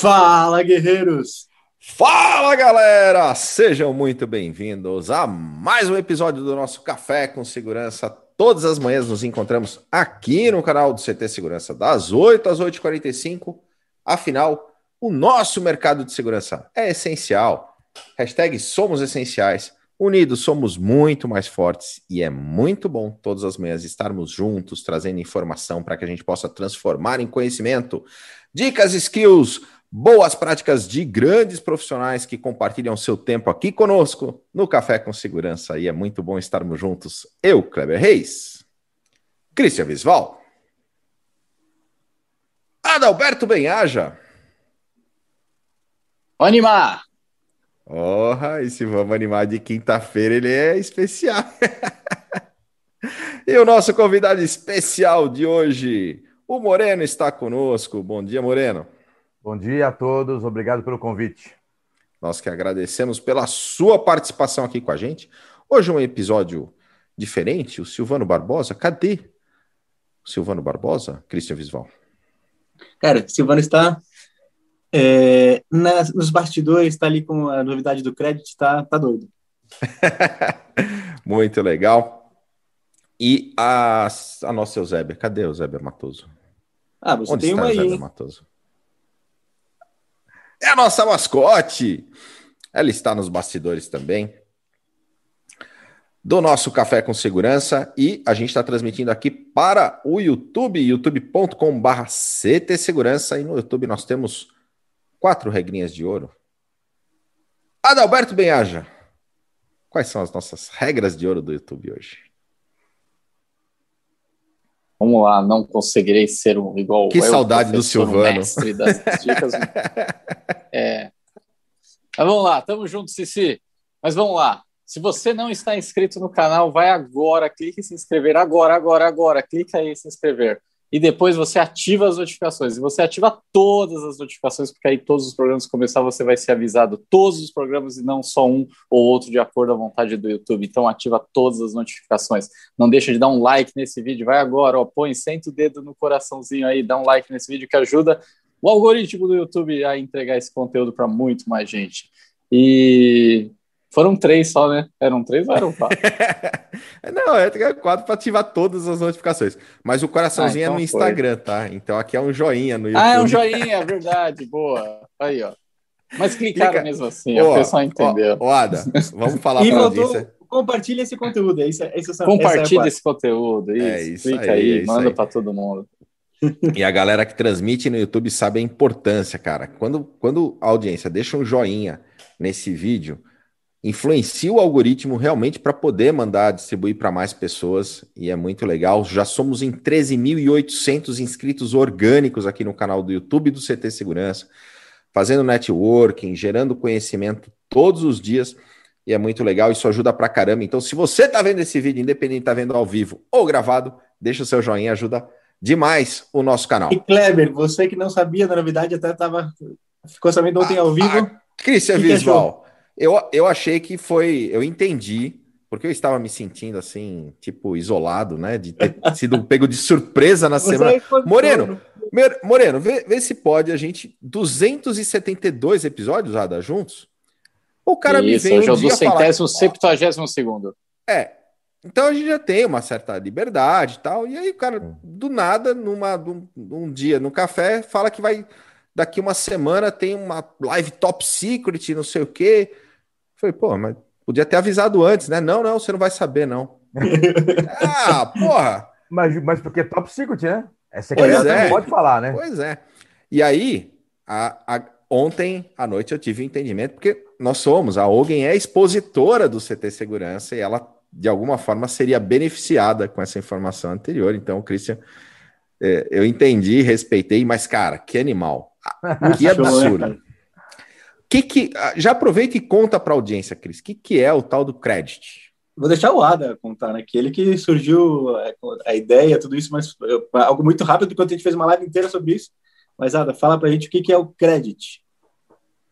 Fala, guerreiros! Fala, galera! Sejam muito bem-vindos a mais um episódio do nosso Café com Segurança. Todas as manhãs nos encontramos aqui no canal do CT Segurança, das 8 às 8h45. Afinal, o nosso mercado de segurança é essencial. Hashtag somos essenciais. Unidos somos muito mais fortes e é muito bom todas as manhãs estarmos juntos, trazendo informação para que a gente possa transformar em conhecimento. Dicas, skills, boas práticas de grandes profissionais que compartilham seu tempo aqui conosco no Café com Segurança. E é muito bom estarmos juntos. Eu, Kleber Reis, Cristian Visval, Adalberto Benhaja. Animar! Porra, e se vamos animar de quinta-feira, ele é especial. e o nosso convidado especial de hoje, o Moreno, está conosco. Bom dia, Moreno. Bom dia a todos, obrigado pelo convite. Nós que agradecemos pela sua participação aqui com a gente. Hoje um episódio diferente, o Silvano Barbosa. Cadê o Silvano Barbosa, Cristian Visval? Cara, Silvano está é, nas, nos bastidores, está ali com a novidade do crédito, está tá doido. Muito legal. E a, a nossa Eusébia, cadê a Eusébia Matoso? Ah, você Onde tem uma aí. Matoso? É a nossa mascote. Ela está nos bastidores também. Do nosso Café com Segurança. E a gente está transmitindo aqui para o YouTube, youtube.com.br CT Segurança. E no YouTube nós temos quatro regrinhas de ouro. Adalberto Benhaja, quais são as nossas regras de ouro do YouTube hoje? Vamos lá, não conseguirei ser um igual. Que saudade do Silvano. Mestre das dicas. é. Mas vamos lá, tamo junto, Cici. Mas vamos lá. Se você não está inscrito no canal, vai agora, clique em se inscrever agora, agora, agora. Clica aí em se inscrever e depois você ativa as notificações. E você ativa todas as notificações, porque aí todos os programas que começar você vai ser avisado, todos os programas e não só um ou outro de acordo à vontade do YouTube. Então ativa todas as notificações. Não deixa de dar um like nesse vídeo. Vai agora, ó, põe, senta o dedo no coraçãozinho aí, dá um like nesse vídeo que ajuda o algoritmo do YouTube a entregar esse conteúdo para muito mais gente. E foram três só, né? Eram três ou eram quatro? não, é quatro para ativar todas as notificações. Mas o coraçãozinho ah, então é no Instagram, foi. tá? Então aqui é um joinha no YouTube. Ah, é um joinha, é verdade. Boa. Aí, ó. Mas clicaram Clica... mesmo assim, o pessoal entendeu. Ó, Ada, vamos falar para a audiência. Compartilha esse conteúdo. Isso, isso, Compartilha esse conteúdo. Isso. É isso Clica aí, aí é manda para todo mundo. E a galera que transmite no YouTube sabe a importância, cara. Quando, quando a audiência deixa um joinha nesse vídeo, influencia o algoritmo realmente para poder mandar distribuir para mais pessoas e é muito legal. Já somos em 13.800 inscritos orgânicos aqui no canal do YouTube do CT Segurança, fazendo networking, gerando conhecimento todos os dias e é muito legal. Isso ajuda para caramba. Então, se você está vendo esse vídeo, independente está vendo ao vivo ou gravado, deixa o seu joinha, ajuda demais o nosso canal. E Kleber, você que não sabia da novidade, até tava ficou sabendo ontem ao vivo. Ah, Cristian Visual. Eu, eu achei que foi. Eu entendi, porque eu estava me sentindo assim, tipo, isolado, né? De ter sido pego de surpresa na Você semana. É Moreno, Moreno, vê, vê, se pode a gente. 272 episódios, Ada, juntos? O cara Isso, me vem. Hoje um é do centésimo, septuagésimo segundo. É. Então a gente já tem uma certa liberdade e tal. E aí, o cara, do nada, numa, num, num dia no café, fala que vai. Daqui uma semana tem uma live top secret, não sei o quê. Falei, pô, mas podia ter avisado antes, né? Não, não, você não vai saber, não. ah, porra! Mas, mas porque é top secret, né? É secreto, é. não pode falar, né? Pois é. E aí, a, a, ontem à noite eu tive um entendimento, porque nós somos, a Ogen é expositora do CT Segurança e ela, de alguma forma, seria beneficiada com essa informação anterior. Então, Christian, é, eu entendi, respeitei, mas, cara, que animal. Que né, absurdo que que, ah, já aproveita e conta para a audiência, Cris, o que, que é o tal do credit? Vou deixar o Ada contar, né? Que ele que surgiu é, a ideia, tudo isso, mas algo muito rápido, porque a gente fez uma live inteira sobre isso. Mas, Ada, fala para a gente o que, que é o credit.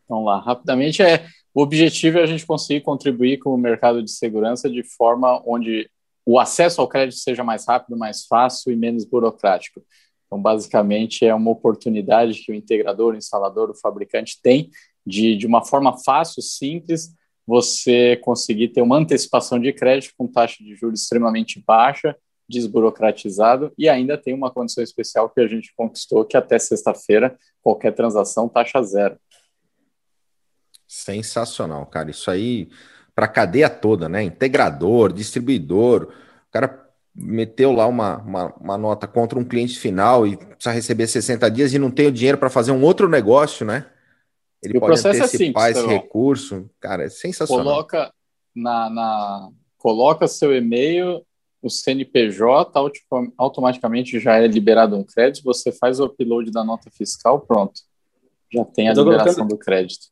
Vamos lá, rapidamente é o objetivo é a gente conseguir contribuir com o mercado de segurança de forma onde o acesso ao crédito seja mais rápido, mais fácil e menos burocrático. Então, basicamente, é uma oportunidade que o integrador, o instalador, o fabricante tem de, de uma forma fácil, simples, você conseguir ter uma antecipação de crédito com taxa de juros extremamente baixa, desburocratizado e ainda tem uma condição especial que a gente conquistou, que até sexta-feira, qualquer transação, taxa zero. Sensacional, cara. Isso aí para a cadeia toda, né? Integrador, distribuidor. O cara meteu lá uma, uma, uma, nota contra um cliente final e precisa receber 60 dias e não tem o dinheiro para fazer um outro negócio, né? Ele pode antecipar é simples, esse recurso. Cara, é sensacional. Coloca, na, na, coloca seu e-mail, o CNPJ automaticamente já é liberado um crédito, você faz o upload da nota fiscal, pronto. Já tem a liberação colocando, do crédito.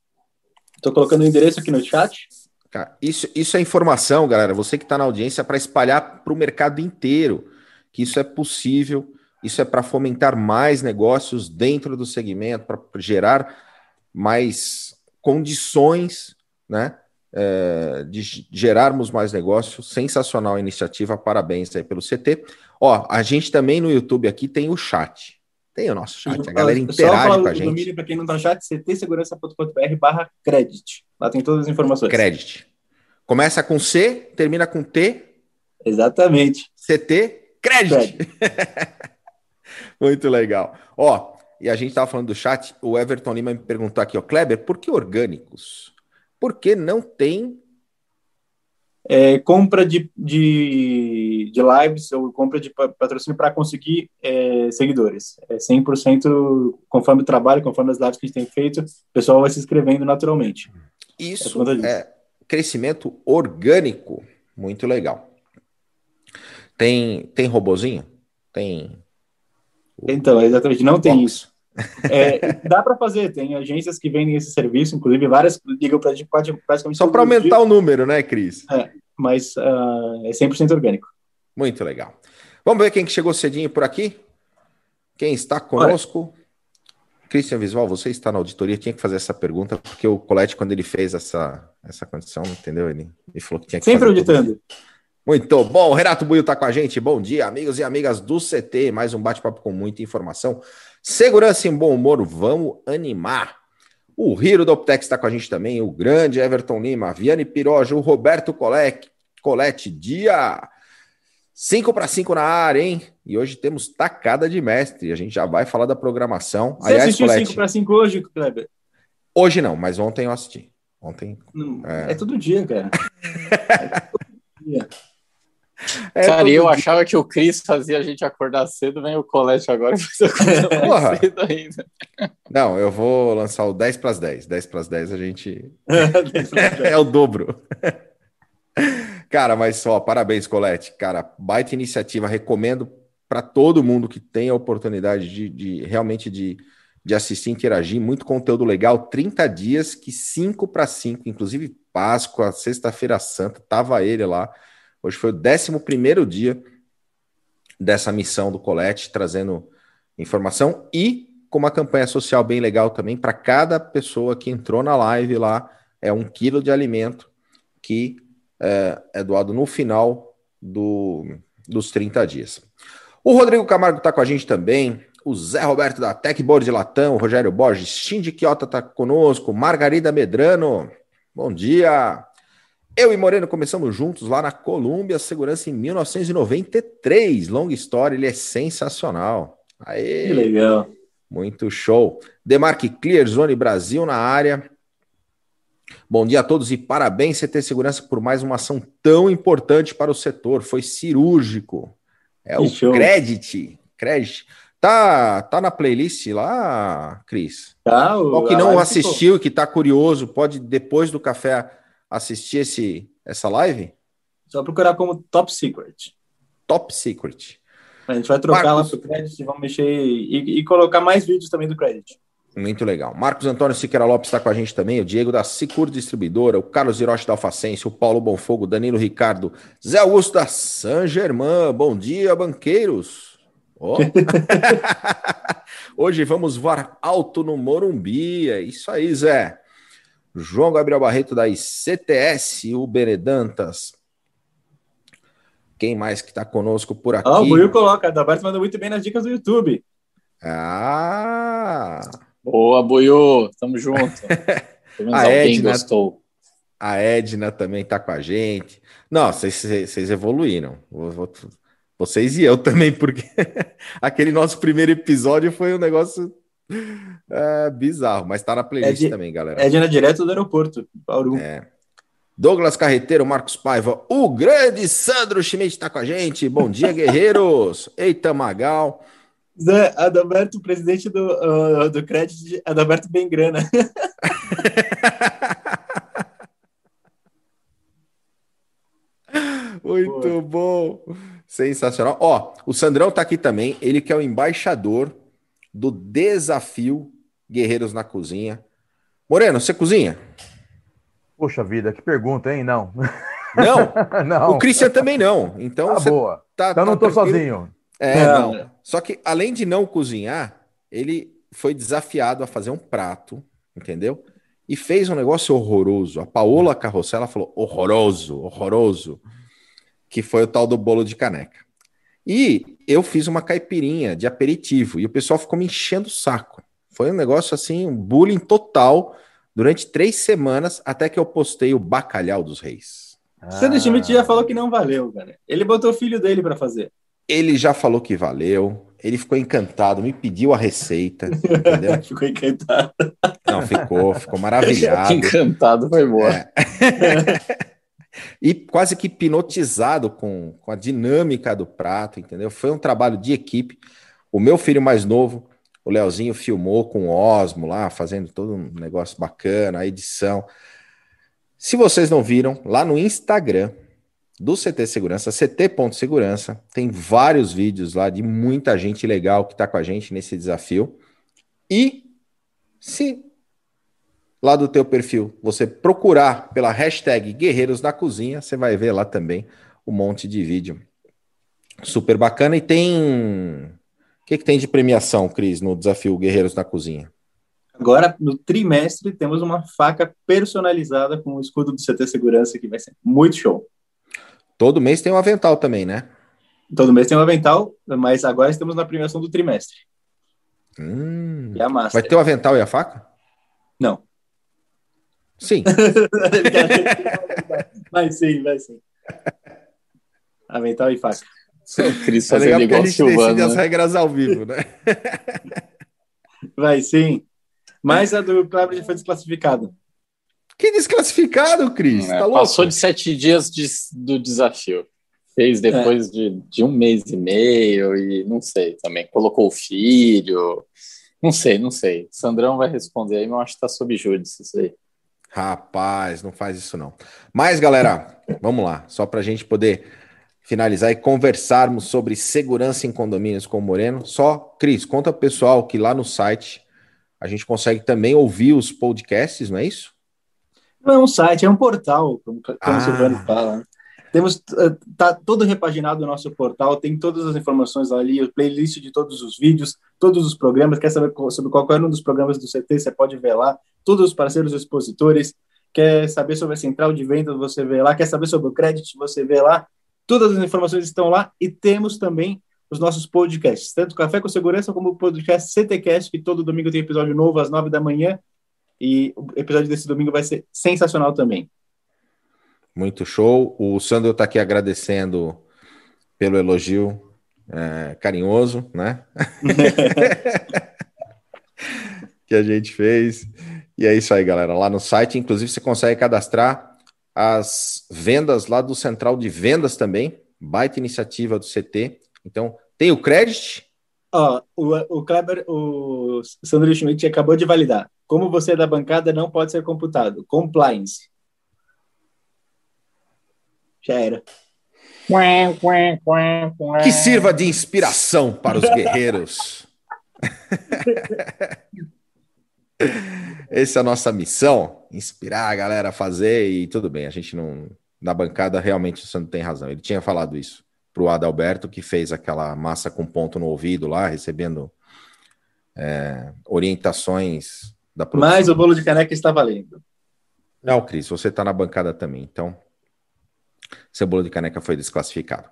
Estou colocando o endereço aqui no chat. Cara, isso, isso é informação, galera. Você que está na audiência, para espalhar para o mercado inteiro que isso é possível. Isso é para fomentar mais negócios dentro do segmento, para gerar mais condições, né? É, de gerarmos mais negócios. Sensacional a iniciativa, parabéns aí pelo CT. Ó, a gente também no YouTube aqui tem o chat. Tem o nosso chat, a galera interage com a gente. Para quem não tá no chat, ctsegurança.com.br barra credit. Lá tem todas as informações. Credit. Começa com C, termina com T. Exatamente. CT, credit. Muito legal. Ó, e a gente estava falando do chat, o Everton Lima me perguntou aqui, ó, Kleber, por que orgânicos? Porque não tem. É, compra de, de, de lives ou compra de patrocínio para conseguir é, seguidores. É 100% conforme o trabalho, conforme as lives que a gente tem feito, o pessoal vai se inscrevendo naturalmente. Isso é, é crescimento orgânico. Muito legal. Tem, tem robozinho? Tem. Então, exatamente, não tem isso. É, dá para fazer, tem agências que vendem esse serviço, inclusive várias ligam para a gente praticamente. Só para aumentar o número, né, Cris? É, mas uh, é 100% orgânico. Muito legal. Vamos ver quem que chegou cedinho por aqui? Quem está conosco? Olha. Christian Visual, você está na auditoria, tinha que fazer essa pergunta, porque o Colette, quando ele fez essa, essa condição, entendeu? Ele, ele falou que tinha que Sempre auditando. Muito bom, o Renato Buio está com a gente. Bom dia, amigos e amigas do CT. Mais um bate-papo com muita informação Segurança em bom humor, vamos animar. O Hiro do Optex está com a gente também, o grande Everton Lima, Viane Piroja, o Roberto Colette, Colette dia 5 para 5 na área, hein? E hoje temos tacada de mestre, a gente já vai falar da programação. Você Aliás, assistiu 5 para 5 hoje, Kleber? Hoje não, mas ontem eu assisti. Ontem. Não, é... é todo dia, cara. é todo dia. É, Cara, eu dia. achava que o Cris fazia a gente acordar cedo, vem o Colete agora e faz acordar cedo ainda. Não, eu vou lançar o 10 para as 10. 10 para as 10 a gente. é o dobro. Cara, mas só, parabéns, Colete. Cara, baita iniciativa. Recomendo para todo mundo que tem a oportunidade de, de realmente de, de assistir, interagir. Muito conteúdo legal. 30 dias, que 5 para 5, inclusive Páscoa, Sexta-feira Santa, tava ele lá Hoje foi o 11 dia dessa missão do Colete, trazendo informação e com uma campanha social bem legal também para cada pessoa que entrou na live lá. É um quilo de alimento que é, é doado no final do, dos 30 dias. O Rodrigo Camargo está com a gente também. O Zé Roberto da Techboard de Latão, o Rogério Borges, Shindy Quiota está conosco, Margarida Medrano, bom dia. Eu e Moreno começamos juntos lá na Colômbia Segurança em 1993. Long Story, ele é sensacional. Aê, que legal. Muito show. Demarque Clear Zone Brasil na área. Bom dia a todos e parabéns CT Segurança por mais uma ação tão importante para o setor. Foi cirúrgico. É que o show. Credit. Credit. Tá, tá na playlist lá, Cris? Tá. O, Qual que não assistiu e que tá curioso, pode depois do café assistir esse, essa live? Só procurar como Top Secret. Top Secret. A gente vai trocar Marcos... lá pro Credit e vamos mexer e, e, colocar mais vídeos também do Credit. Muito legal. Marcos Antônio Siqueira Lopes está com a gente também, o Diego da Sicur Distribuidora, o Carlos Hiroshi da Alfacense, o Paulo Bonfogo, Danilo Ricardo, Zé Augusto da San Germain. Bom dia, banqueiros. Oh. Hoje vamos voar alto no Morumbi. É isso aí, Zé. João Gabriel Barreto da ICTS, o Benedantas. Quem mais que está conosco por aqui? Ah, o Buiu coloca, a Dabarto manda muito bem nas dicas do YouTube. Ah! Boa, Boiô, tamo junto. Pelo menos A alguém Edna- gostou. A Edna também tá com a gente. Não, vocês- evoluíram. Vocês e eu também, porque aquele nosso primeiro episódio foi um negócio é, bizarro, mas tá na playlist É de- também, galera. É de direto do aeroporto, Bauru. É. Douglas Carreteiro, Marcos Paiva, o grande Sandro Schmidt tá com a gente. Bom dia, guerreiros. Eita, Magal. Zé Adalberto, presidente do, ah, do Credit, Adalberto Bem Grana. Muito bom. Sensacional. Ó, o Sandrão tá aqui também. Ele que é o embaixador do desafio Guerreiros na Cozinha. Moreno, você cozinha? Poxa vida, que pergunta, hein? Não. Não. não. O Christian também não. Então Tá você boa. tá, Então tá não tô tranquilo. sozinho. É, Não. não. Só que além de não cozinhar, ele foi desafiado a fazer um prato, entendeu? E fez um negócio horroroso. A Paola Carrossela falou horroroso, horroroso, que foi o tal do bolo de caneca. E eu fiz uma caipirinha de aperitivo e o pessoal ficou me enchendo o saco. Foi um negócio assim, um bullying total durante três semanas até que eu postei o bacalhau dos reis. Sandro Schmidt já falou que não valeu, cara. Ele botou o filho dele para fazer. Ele já falou que valeu, ele ficou encantado, me pediu a receita, entendeu? Ficou encantado. Não, ficou, ficou maravilhado. Encantado, foi boa. É. e quase que hipnotizado com, com a dinâmica do prato, entendeu? Foi um trabalho de equipe. O meu filho mais novo, o Leozinho, filmou com o Osmo lá, fazendo todo um negócio bacana, a edição. Se vocês não viram, lá no Instagram do CT Segurança, ct.segurança, tem vários vídeos lá de muita gente legal que está com a gente nesse desafio. E se lá do teu perfil você procurar pela hashtag Guerreiros na Cozinha, você vai ver lá também um monte de vídeo. Super bacana. E tem. O que, que tem de premiação, Cris, no desafio Guerreiros na Cozinha? Agora, no trimestre, temos uma faca personalizada com o escudo do CT Segurança, que vai ser muito show. Todo mês tem um avental também, né? Todo mês tem um avental, mas agora estamos na premiação do trimestre. Hum. E a Master. Vai ter o avental e a faca? Sim. vai sim, vai sim. Avental e faca. O Cris É legal fazendo a igual o gente decide Silvano. as né? regras ao vivo, né? Vai sim. Mas a do Kleber já foi desclassificado. Que desclassificado, Cris. É, tá louco? passou de sete dias de- do desafio. Fez depois de, de um mês e meio e não sei também. Colocou o filho. Não sei, não sei. Sandrão vai responder aí, mas eu acho que tá sob júdice isso aí. Rapaz, não faz isso não. Mas, galera, vamos lá. Só para a gente poder finalizar e conversarmos sobre segurança em condomínios com o Moreno. Só, Cris, conta pro pessoal que lá no site a gente consegue também ouvir os podcasts, não é isso? Não é um site, é um portal, como, como Ah. o Silvano fala. Temos, eh, tá todo repaginado o nosso portal, tem todas as informações ali, o playlist de todos os vídeos, todos os programas. Quer saber sobre qualquer um dos programas do CT, você pode ver lá. Todos os parceiros expositores. Quer saber sobre a central de vendas, você vê lá. Quer saber sobre o crédito, você vê lá. Todas as informações estão lá e temos também os nossos podcasts, tanto Café com Segurança como o podcast CTcast, que todo domingo tem episódio novo às nove da manhã. E o episódio desse domingo vai ser sensacional também. Muito show. O Sandro está aqui agradecendo pelo elogio é, carinhoso, né? que a gente fez. E é isso aí, galera. Lá no site, inclusive, você consegue cadastrar as vendas lá do Central de Vendas também. Baita iniciativa do CT. Então, tem o crédito. Ó, o, o Kleber, o Sandro Schmidt acabou de validar. Como você é da bancada, não pode ser computado. Compliance. Já era. Que sirva de inspiração para os guerreiros. Essa é a nossa missão, inspirar a galera a fazer e tudo bem. A gente não na bancada realmente o Sandro tem razão. Ele tinha falado isso pro Adalberto que fez aquela massa com ponto no ouvido lá, recebendo é, orientações da produção. Mas o bolo de caneca está valendo. Não, Cris, você tá na bancada também, então seu bolo de caneca foi desclassificado.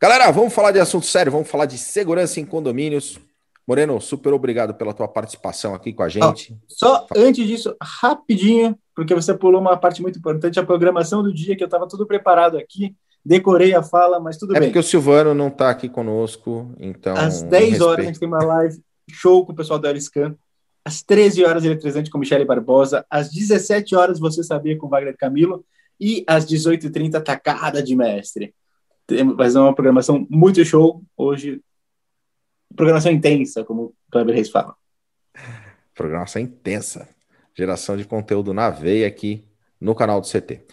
Galera, vamos falar de assunto sério, vamos falar de segurança em condomínios. Moreno, super obrigado pela tua participação aqui com a gente. só antes disso, rapidinho, porque você pulou uma parte muito importante, a programação do dia, que eu estava tudo preparado aqui, decorei a fala, mas tudo é bem. É porque o Silvano não está aqui conosco, então... Às 10 horas a gente tem uma live show com o pessoal do Eliscan. Às 13 horas, Eletrizante com Michele Barbosa. Às 17 horas, Você Sabia com Wagner Camilo. E às 18h30, Tacada de Mestre. Vai ser uma programação muito show. Hoje, programação intensa, como o Kleber Reis fala. Programação intensa. Geração de conteúdo na veia aqui no canal do CT.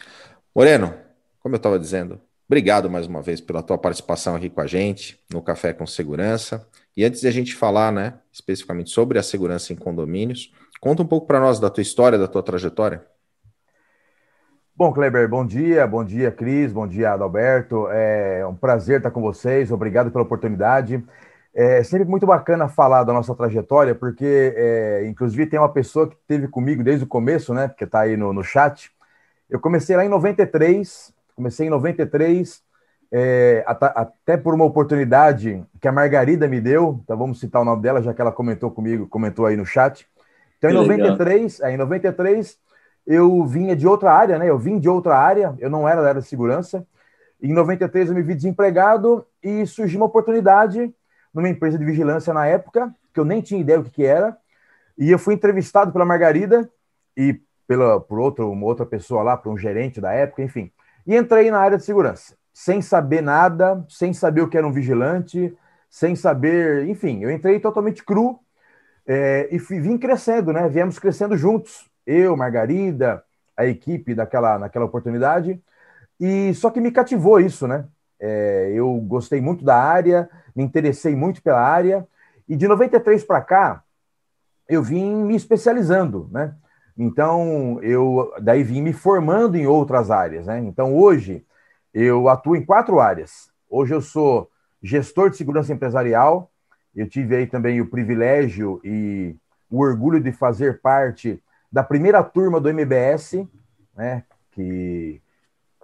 Moreno, como eu estava dizendo, obrigado mais uma vez pela tua participação aqui com a gente no Café com Segurança. E antes de a gente falar, né, especificamente sobre a segurança em condomínios, conta um pouco para nós da tua história, da tua trajetória. Bom, Kleber, bom dia, bom dia, Cris, bom dia, Adalberto. É um prazer estar com vocês, obrigado pela oportunidade. É sempre muito bacana falar da nossa trajetória, porque, é, inclusive, tem uma pessoa que esteve comigo desde o começo, né, que está aí no, no chat. Eu comecei lá em 93, comecei em 93, é, até por uma oportunidade que a Margarida me deu, então vamos citar o nome dela, já que ela comentou comigo, comentou aí no chat. Então, em 93, é, em 93, eu vinha de outra área, né? Eu vim de outra área, eu não era da área de segurança. Em 93, eu me vi desempregado e surgiu uma oportunidade numa empresa de vigilância na época, que eu nem tinha ideia do que, que era. E eu fui entrevistado pela Margarida e pela, por outro, uma outra pessoa lá, por um gerente da época, enfim. E entrei na área de segurança sem saber nada, sem saber o que era um vigilante, sem saber, enfim, eu entrei totalmente cru é, e fui, vim crescendo, né? Viemos crescendo juntos, eu, Margarida, a equipe daquela naquela oportunidade, e só que me cativou isso, né? É, eu gostei muito da área, me interessei muito pela área, e de 93 para cá eu vim me especializando, né? Então eu daí vim me formando em outras áreas, né? Então hoje eu atuo em quatro áreas. Hoje eu sou gestor de segurança empresarial. Eu tive aí também o privilégio e o orgulho de fazer parte da primeira turma do MBS, né, que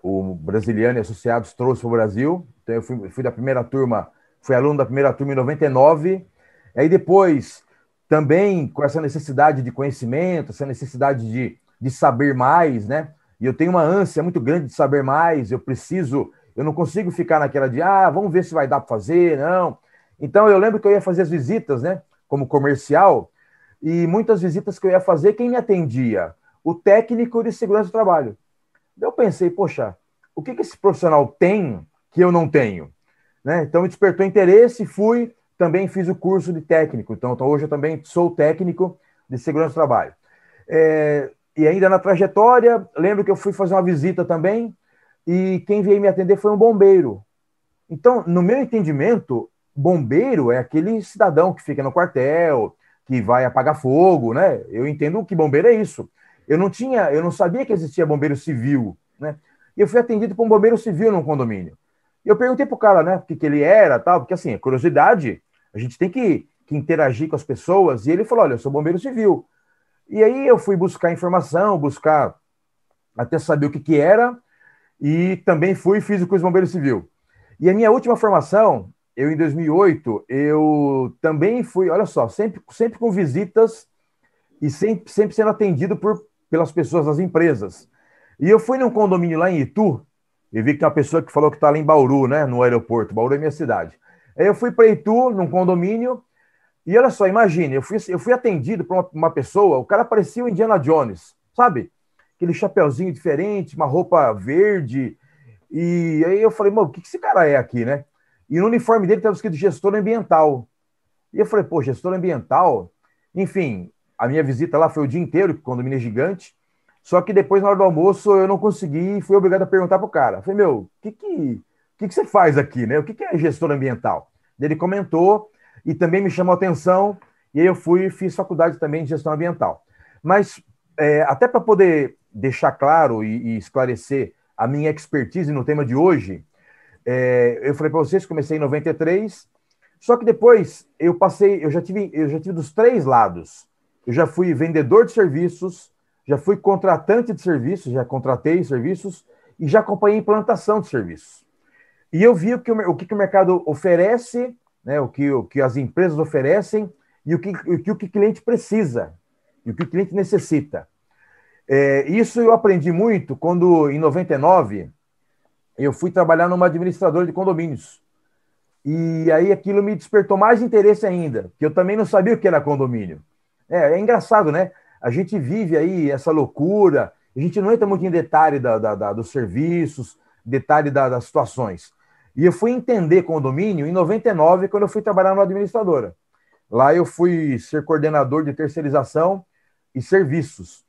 o Brasiliano e Associados trouxe para o Brasil. Então, eu fui, fui, da primeira turma, fui aluno da primeira turma em 99. Aí depois, também com essa necessidade de conhecimento, essa necessidade de, de saber mais, né? e eu tenho uma ânsia muito grande de saber mais, eu preciso, eu não consigo ficar naquela de, ah, vamos ver se vai dar para fazer, não. Então eu lembro que eu ia fazer as visitas, né, como comercial, e muitas visitas que eu ia fazer, quem me atendia? O técnico de segurança do trabalho. Eu pensei, poxa, o que, que esse profissional tem que eu não tenho? Né? Então me despertou interesse, fui, também fiz o curso de técnico. Então, então hoje eu também sou técnico de segurança do trabalho. É, e ainda na trajetória, lembro que eu fui fazer uma visita também e quem veio me atender foi um bombeiro. Então, no meu entendimento, bombeiro é aquele cidadão que fica no quartel, que vai apagar fogo, né? Eu entendo que bombeiro é isso. Eu não tinha, eu não sabia que existia bombeiro civil, né? E eu fui atendido por um bombeiro civil num condomínio. E eu perguntei pro cara, né, o que, que ele era, tal, porque assim, curiosidade, a gente tem que, que interagir com as pessoas. E ele falou: olha, eu sou bombeiro civil. E aí eu fui buscar informação, buscar até saber o que, que era, e também fui e fiz o curso de bombeiro civil. E a minha última formação, eu em 2008, eu também fui, olha só, sempre, sempre com visitas e sempre, sempre sendo atendido por, pelas pessoas das empresas. E eu fui num condomínio lá em Itu, e vi que tem uma pessoa que falou que está lá em Bauru, né, no aeroporto. Bauru é minha cidade. Aí eu fui para Itu, num condomínio, e olha só, imagine, eu fui, eu fui atendido por uma, uma, pessoa, o cara parecia o Indiana Jones, sabe? Aquele chapeuzinho diferente, uma roupa verde. E aí eu falei, mano, o que, que esse cara é aqui, né? E no uniforme dele estava escrito gestor ambiental. E eu falei, pô, gestor ambiental? Enfim, a minha visita lá foi o dia inteiro, o condomínio é gigante. Só que depois, na hora do almoço, eu não consegui e fui obrigado a perguntar pro cara. Falei, meu, o que que, que que você faz aqui, né? O que que é gestor ambiental? Ele comentou e também me chamou a atenção, e aí eu fui e fiz faculdade também de gestão ambiental. Mas, é, até para poder deixar claro e, e, esclarecer a minha expertise no tema de hoje, é, eu falei para vocês que comecei em 93, só que depois eu passei, eu já tive, eu já tive dos três lados. Eu já fui vendedor de serviços, já fui contratante de serviços, já contratei serviços e já acompanhei implantação de serviços. E eu vi o que o, que o mercado oferece né, o, que, o que as empresas oferecem e o que o, que o cliente precisa, e o que o cliente necessita. É, isso eu aprendi muito quando, em 99, eu fui trabalhar numa administradora de condomínios. E aí aquilo me despertou mais interesse ainda, que eu também não sabia o que era condomínio. É, é engraçado, né? A gente vive aí essa loucura, a gente não entra muito em detalhe da, da, da dos serviços, detalhe da, das situações. E eu fui entender condomínio em 99, quando eu fui trabalhar numa administradora. Lá eu fui ser coordenador de terceirização e serviços.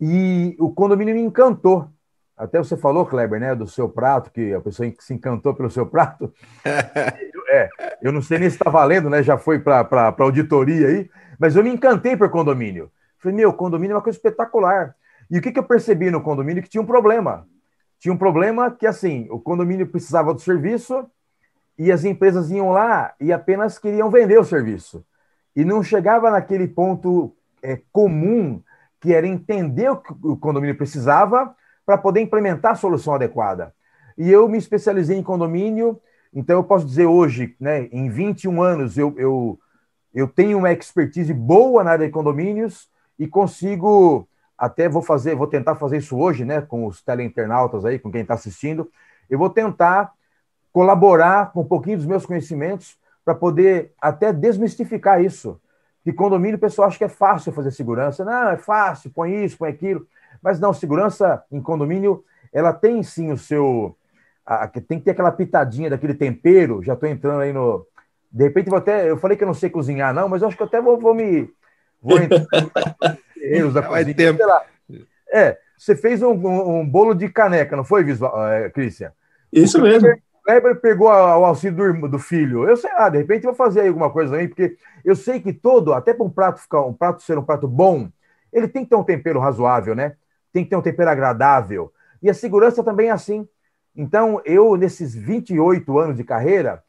E o condomínio me encantou. Até você falou, Kleber, né, do seu prato, que a pessoa se encantou pelo seu prato. é, eu não sei nem se está valendo, né? Já foi para auditoria aí, mas eu me encantei por condomínio. Falei, meu, condomínio é uma coisa espetacular. E o que, que eu percebi no condomínio? Que tinha um problema. Tinha um problema que, assim, o condomínio precisava do serviço e as empresas iam lá e apenas queriam vender o serviço. E não chegava naquele ponto é, comum que era entender o que o condomínio precisava para poder implementar a solução adequada. E eu me especializei em condomínio, então eu posso dizer hoje, né, em 21 anos, eu, eu, eu tenho uma expertise boa na área de condomínios e consigo, até vou fazer, vou tentar fazer isso hoje, né, com os teleinternautas aí, com quem está assistindo, eu vou tentar colaborar com um pouquinho dos meus conhecimentos para poder até desmistificar isso. Que condomínio o pessoal acha que é fácil fazer segurança. Não, é fácil, põe isso, põe aquilo. Mas não, segurança em condomínio, ela tem sim o seu. A, tem que ter aquela pitadinha daquele tempero. Já estou entrando aí no. De repente, vou até. Eu falei que eu não sei cozinhar, não, mas eu acho que até vou, vou me. Vou entrar nos da cozinha. Sei lá. É, você fez um, um, um, bolo de caneca, não foi, é, Cristian? Isso mesmo. Kleber pegou o auxílio do, do, filho. Eu sei lá, de repente eu vou fazer aí alguma coisa aí, porque eu sei que todo, até para um prato ficar um prato ser um prato bom, ele tem que ter um tempero razoável, né? Tem que ter um tempero agradável. E a segurança também é assim. Então, eu, nesses 28 anos de carreira,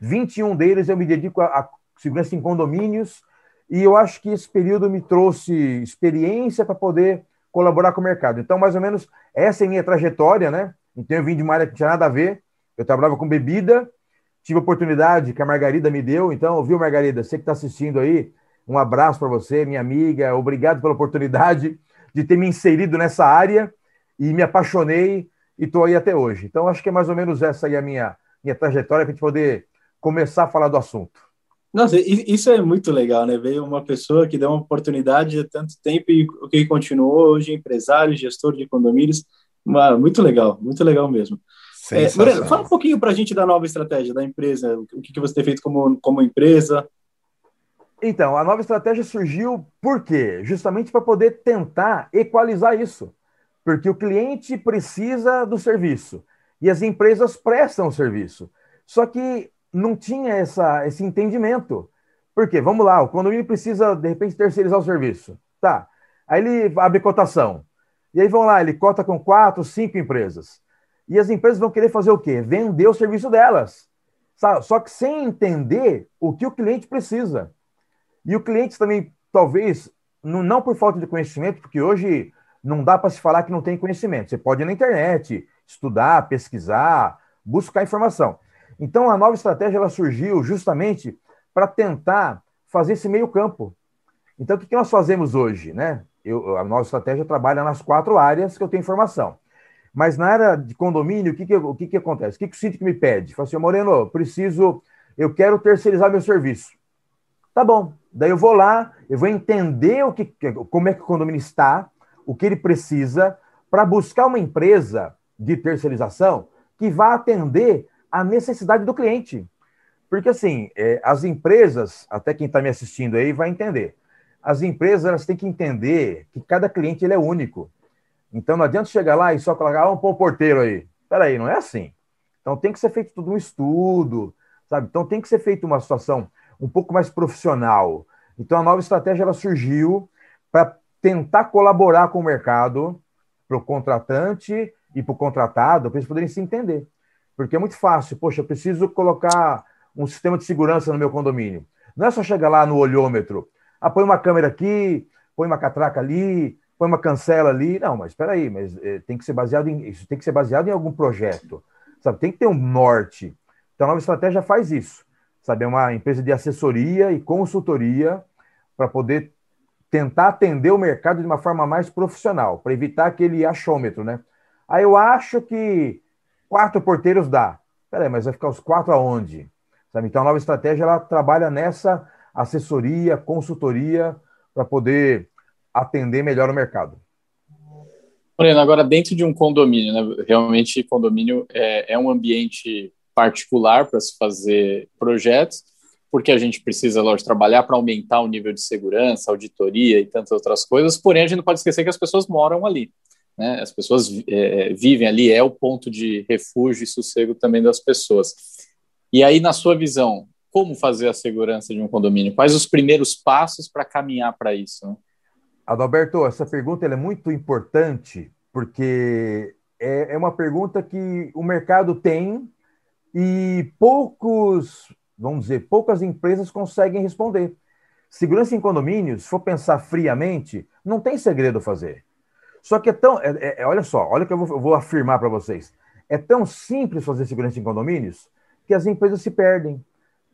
21 deles eu me dedico à segurança em condomínios, e eu acho que esse período me trouxe experiência para poder colaborar com o mercado. Então, mais ou menos, essa é a minha trajetória, né? Então, eu vim de uma área que não tinha nada a ver, eu trabalhava com bebida, tive a oportunidade que a Margarida me deu. Então, viu, Margarida? Você que está assistindo aí, um abraço para você, minha amiga. Obrigado pela oportunidade de ter me inserido nessa área e me apaixonei e estou aí até hoje. Então, acho que é mais ou menos essa aí a minha, minha trajetória para a gente poder começar a falar do assunto. Nossa, isso é muito legal, né? Veio uma pessoa que deu uma oportunidade há tanto tempo e que continuou hoje empresário, gestor de condomínios. Muito legal, muito legal mesmo. É, fala um pouquinho para a gente da nova estratégia da empresa, o que, que você tem feito como, como empresa. Então, a nova estratégia surgiu por quê? Justamente para poder tentar equalizar isso. Porque o cliente precisa do serviço e as empresas prestam o serviço. Só que não tinha essa, esse entendimento. Por quê? Vamos lá, o condomínio precisa, de repente, terceirizar o serviço. Tá. Aí ele abre cotação. E aí vão lá, ele cota com quatro, cinco empresas. E as empresas vão querer fazer o quê? Vender o serviço delas. Só que sem entender o que o cliente precisa. E o cliente também, talvez, não por falta de conhecimento, porque hoje não dá para se falar que não tem conhecimento. Você pode ir na internet, estudar, pesquisar, buscar informação. Então, a nova estratégia ela surgiu justamente para tentar fazer esse meio campo. Então, o que nós fazemos hoje? Né? Eu, a nova estratégia trabalha nas quatro áreas que eu tenho informação. Mas na área de condomínio, o que, que, o que, que acontece? O que, que o síndico me pede? Fala assim, Moreno, preciso, eu quero terceirizar meu serviço. Tá bom. Daí eu vou lá, eu vou entender o que, como é que o condomínio está, o que ele precisa, para buscar uma empresa de terceirização que vá atender a necessidade do cliente. Porque, assim, é, as empresas, até quem está me assistindo aí vai entender, as empresas elas têm que entender que cada cliente ele é único. Então não adianta chegar lá e só colocar, ah, um porteiro aí. Peraí, não é assim. Então tem que ser feito tudo um estudo, sabe? Então tem que ser feito uma situação um pouco mais profissional. Então a nova estratégia ela surgiu para tentar colaborar com o mercado, para o contratante e para o contratado, para eles poderem se entender. Porque é muito fácil, poxa, eu preciso colocar um sistema de segurança no meu condomínio. Não é só chegar lá no olhômetro, ah, põe uma câmera aqui, põe uma catraca ali, põe uma cancela ali. Não, mas espera aí, mas é, tem que ser baseado em isso tem que ser baseado em algum projeto, sabe? Tem que ter um norte. Então a nova estratégia faz isso, sabe? É uma empresa de assessoria e consultoria para poder tentar atender o mercado de uma forma mais profissional, para evitar aquele achômetro, né? Aí eu acho que quatro porteiros dá. Peraí, mas vai ficar os quatro aonde? Sabe? Então a nova estratégia ela trabalha nessa assessoria, consultoria, para poder atender melhor o mercado. Moreno, agora dentro de um condomínio, né, realmente condomínio é, é um ambiente particular para se fazer projetos, porque a gente precisa, lógico, trabalhar para aumentar o nível de segurança, auditoria e tantas outras coisas, porém a gente não pode esquecer que as pessoas moram ali. Né? As pessoas é, vivem ali, é o ponto de refúgio e sossego também das pessoas. E aí, na sua visão, como fazer a segurança de um condomínio? Quais os primeiros passos para caminhar para isso? Né? Adalberto, essa pergunta é muito importante porque é, é uma pergunta que o mercado tem e poucos, vamos dizer, poucas empresas conseguem responder. Segurança em condomínios, se for pensar friamente, não tem segredo fazer. Só que é tão. É, é, é olha só, olha o que eu vou, eu vou afirmar para vocês. É tão simples fazer segurança em condomínios que as empresas se perdem.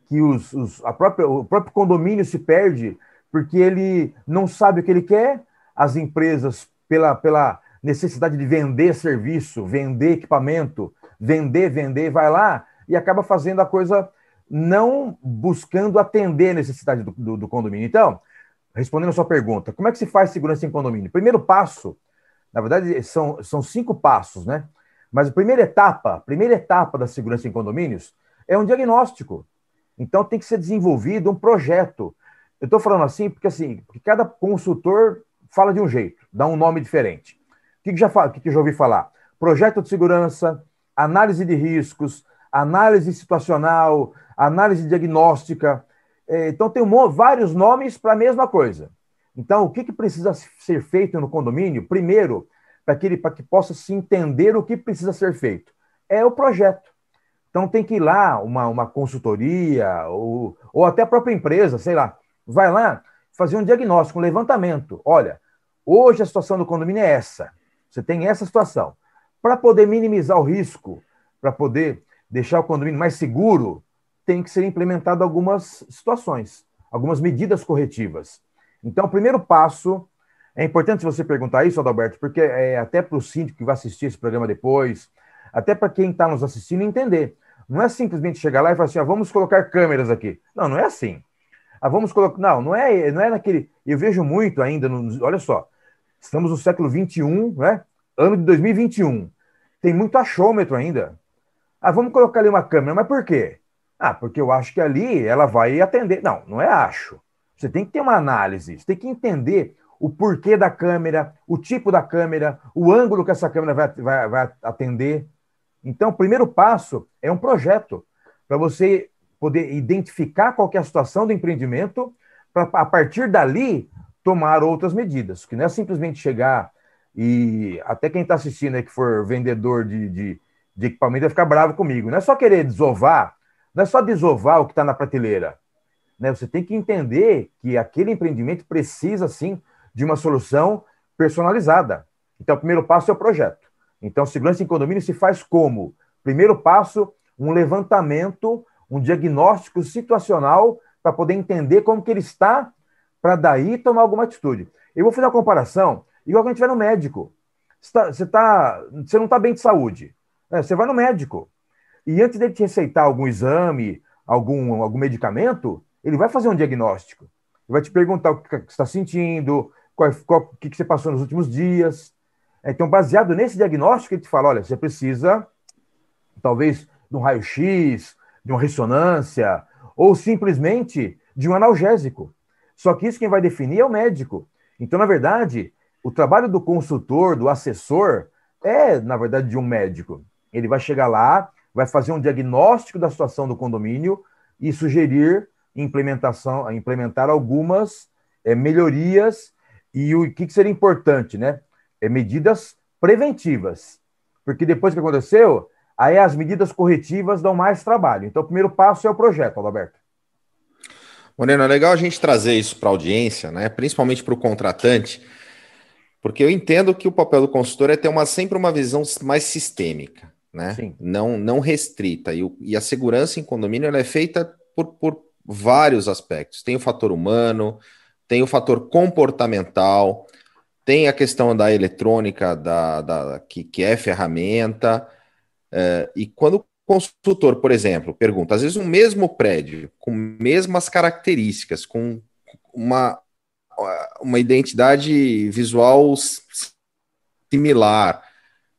Que os, os, a própria, o próprio condomínio se perde porque ele não sabe o que ele quer, as empresas, pela, pela necessidade de vender serviço, vender equipamento, vender, vender, vai lá e acaba fazendo a coisa não buscando atender a necessidade do, do, do condomínio. Então, respondendo a sua pergunta, como é que se faz segurança em condomínio? Primeiro passo, na verdade, são, são cinco passos, né? Mas a primeira etapa, a primeira etapa da segurança em condomínios é um diagnóstico. Então tem que ser desenvolvido um projeto. Eu estou falando assim porque assim, porque cada consultor fala de um jeito, dá um nome diferente. O que, que já o que, que já ouvi falar? Projeto de segurança, análise de riscos, análise situacional, análise diagnóstica. É, então tem um, vários nomes para a mesma coisa. Então, o que, que precisa ser feito no condomínio? Primeiro, para que que possa se entender o que precisa ser feito, é o projeto. Então tem que ir lá uma, uma consultoria ou, ou até a própria empresa, sei lá, vai lá fazer um diagnóstico, um levantamento. Olha, hoje a situação do condomínio é essa. Você tem essa situação. Para poder minimizar o risco, para poder deixar o condomínio mais seguro, tem que ser implementado algumas situações, algumas medidas corretivas. Então, o primeiro passo é importante você perguntar isso, Adalberto, porque é até para o síndico que vai assistir esse programa depois, até para quem está nos assistindo entender. Não é simplesmente chegar lá e falar assim, ah, vamos colocar câmeras aqui. Não, não é assim. Ah, vamos colocar. Não, não é, não é naquele. Eu vejo muito ainda. No... Olha só, estamos no século 21, né? Ano de 2021. Tem muito achômetro ainda. Ah, vamos colocar ali uma câmera, mas por quê? Ah, porque eu acho que ali ela vai atender. Não, não é acho. Você tem que ter uma análise, você tem que entender o porquê da câmera, o tipo da câmera, o ângulo que essa câmera vai, vai, vai atender. Então, o primeiro passo é um projeto para você poder identificar qual é a situação do empreendimento, para a partir dali tomar outras medidas, que não é simplesmente chegar e até quem está assistindo aí que for vendedor de, de, de equipamento vai ficar bravo comigo. Não é só querer desovar, não é só desovar o que está na prateleira. Né? Você tem que entender que aquele empreendimento precisa, sim, de uma solução personalizada. Então, o primeiro passo é o projeto. Então, segurança em condomínio se faz como? Primeiro passo, um levantamento, um diagnóstico situacional para poder entender como que ele está, para daí tomar alguma atitude. Eu vou fazer uma comparação, igual que a gente vai no médico. Você, tá, você, tá, você não está bem de saúde. Né? Você vai no médico. E antes de te receitar algum exame, algum, algum medicamento, ele vai fazer um diagnóstico. Ele vai te perguntar o que você está sentindo, qual, qual, o que você passou nos últimos dias. Então, baseado nesse diagnóstico, ele te fala: olha, você precisa, talvez, de um raio-x, de uma ressonância, ou simplesmente de um analgésico. Só que isso quem vai definir é o médico. Então, na verdade, o trabalho do consultor, do assessor, é, na verdade, de um médico. Ele vai chegar lá, vai fazer um diagnóstico da situação do condomínio e sugerir implementação, implementar algumas é, melhorias e o que, que seria importante, né? É medidas preventivas. Porque depois que aconteceu, aí as medidas corretivas dão mais trabalho. Então, o primeiro passo é o projeto, Alberto. Moreno, é legal a gente trazer isso para a audiência, né? principalmente para o contratante, porque eu entendo que o papel do consultor é ter uma, sempre uma visão mais sistêmica, né? Não, não restrita. E, o, e a segurança em condomínio ela é feita por, por vários aspectos. Tem o fator humano, tem o fator comportamental, tem a questão da eletrônica, da, da que, que é ferramenta. É, e quando o consultor, por exemplo, pergunta, às vezes o mesmo prédio, com mesmas características, com uma, uma identidade visual similar,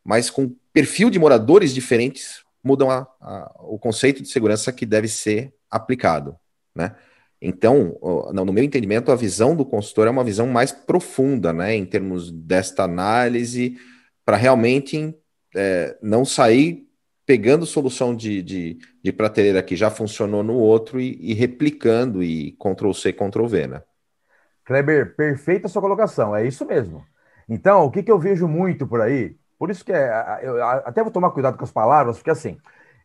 mas com perfil de moradores diferentes, mudam a, a, o conceito de segurança que deve ser aplicado, né? Então, no meu entendimento, a visão do consultor é uma visão mais profunda, né, em termos desta análise, para realmente é, não sair pegando solução de, de, de, prateleira que já funcionou no outro e, e replicando e Ctrl-C, Ctrl-V, né? Kleber, perfeita sua colocação, é isso mesmo. Então, o que, que eu vejo muito por aí, por isso que é, eu até vou tomar cuidado com as palavras, porque assim,